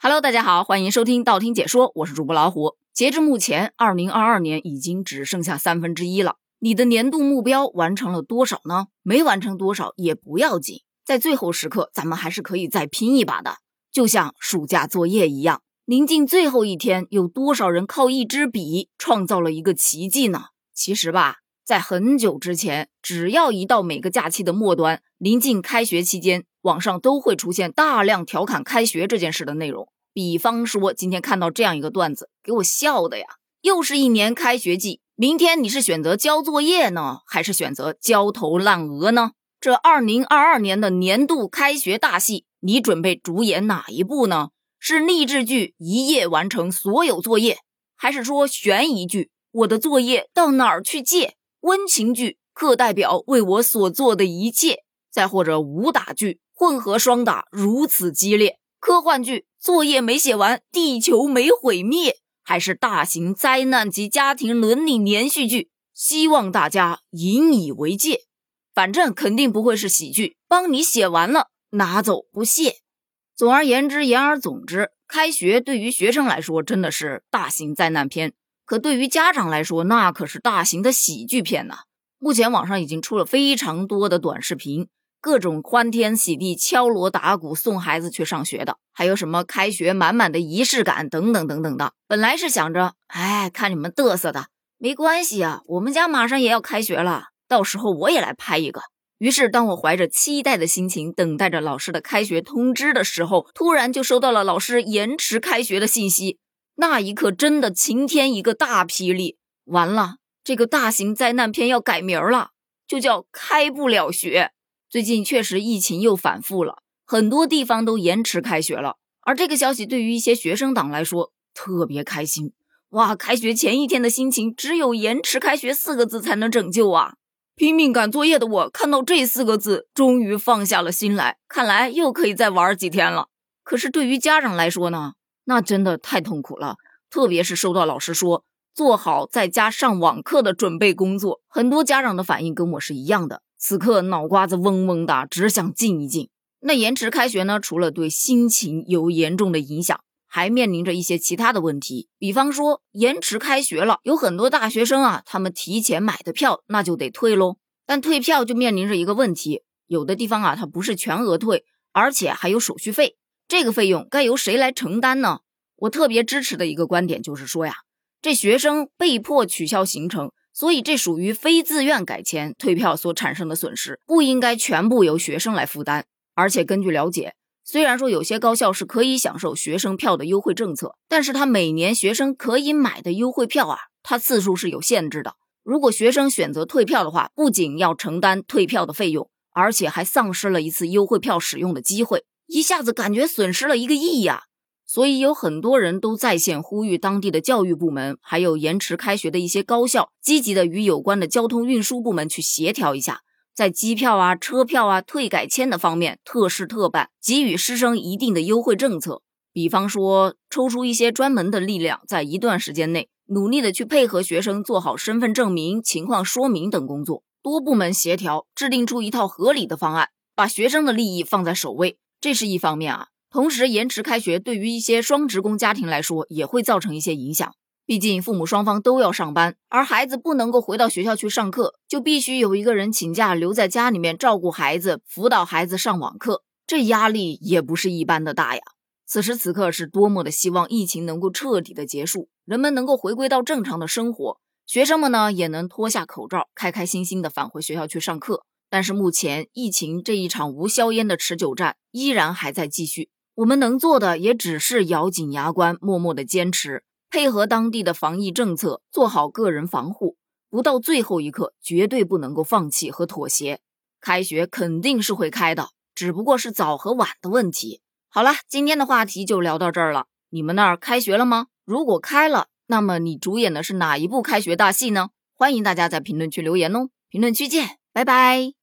Hello，大家好，欢迎收听道听解说，我是主播老虎。截至目前，二零二二年已经只剩下三分之一了。你的年度目标完成了多少呢？没完成多少也不要紧，在最后时刻，咱们还是可以再拼一把的。就像暑假作业一样，临近最后一天，有多少人靠一支笔创造了一个奇迹呢？其实吧，在很久之前，只要一到每个假期的末端，临近开学期间。网上都会出现大量调侃开学这件事的内容，比方说今天看到这样一个段子，给我笑的呀！又是一年开学季，明天你是选择交作业呢，还是选择焦头烂额呢？这二零二二年的年度开学大戏，你准备主演哪一部呢？是励志剧一夜完成所有作业，还是说悬疑剧我的作业到哪儿去借？温情剧课代表为我所做的一切，再或者武打剧？混合双打如此激烈，科幻剧作业没写完，地球没毁灭，还是大型灾难级家庭伦理连续剧？希望大家引以为戒。反正肯定不会是喜剧，帮你写完了拿走不谢。总而言之，言而总之，开学对于学生来说真的是大型灾难片，可对于家长来说，那可是大型的喜剧片呐。目前网上已经出了非常多的短视频。各种欢天喜地、敲锣打鼓送孩子去上学的，还有什么开学满满的仪式感等等等等的。本来是想着，哎，看你们嘚瑟的，没关系啊，我们家马上也要开学了，到时候我也来拍一个。于是，当我怀着期待的心情等待着老师的开学通知的时候，突然就收到了老师延迟开学的信息。那一刻，真的晴天一个大霹雳，完了，这个大型灾难片要改名了，就叫开不了学。最近确实疫情又反复了，很多地方都延迟开学了。而这个消息对于一些学生党来说特别开心哇！开学前一天的心情，只有延迟开学四个字才能拯救啊！拼命赶作业的我看到这四个字，终于放下了心来，看来又可以再玩几天了。可是对于家长来说呢，那真的太痛苦了，特别是收到老师说做好在家上网课的准备工作，很多家长的反应跟我是一样的。此刻脑瓜子嗡嗡的，只想静一静。那延迟开学呢？除了对心情有严重的影响，还面临着一些其他的问题。比方说，延迟开学了，有很多大学生啊，他们提前买的票，那就得退喽。但退票就面临着一个问题，有的地方啊，它不是全额退，而且还有手续费。这个费用该由谁来承担呢？我特别支持的一个观点就是说呀，这学生被迫取消行程。所以这属于非自愿改签退票所产生的损失，不应该全部由学生来负担。而且根据了解，虽然说有些高校是可以享受学生票的优惠政策，但是他每年学生可以买的优惠票啊，它次数是有限制的。如果学生选择退票的话，不仅要承担退票的费用，而且还丧失了一次优惠票使用的机会，一下子感觉损失了一个亿呀。所以有很多人都在线呼吁当地的教育部门，还有延迟开学的一些高校，积极的与有关的交通运输部门去协调一下，在机票啊、车票啊、退改签的方面特事特办，给予师生一定的优惠政策。比方说，抽出一些专门的力量，在一段时间内努力的去配合学生做好身份证明、情况说明等工作，多部门协调，制定出一套合理的方案，把学生的利益放在首位，这是一方面啊。同时，延迟开学对于一些双职工家庭来说也会造成一些影响。毕竟父母双方都要上班，而孩子不能够回到学校去上课，就必须有一个人请假留在家里面照顾孩子、辅导孩子上网课，这压力也不是一般的大呀。此时此刻是多么的希望疫情能够彻底的结束，人们能够回归到正常的生活，学生们呢也能脱下口罩，开开心心的返回学校去上课。但是目前疫情这一场无硝烟的持久战依然还在继续。我们能做的也只是咬紧牙关，默默的坚持，配合当地的防疫政策，做好个人防护，不到最后一刻，绝对不能够放弃和妥协。开学肯定是会开的，只不过是早和晚的问题。好了，今天的话题就聊到这儿了。你们那儿开学了吗？如果开了，那么你主演的是哪一部开学大戏呢？欢迎大家在评论区留言哦。评论区见，拜拜。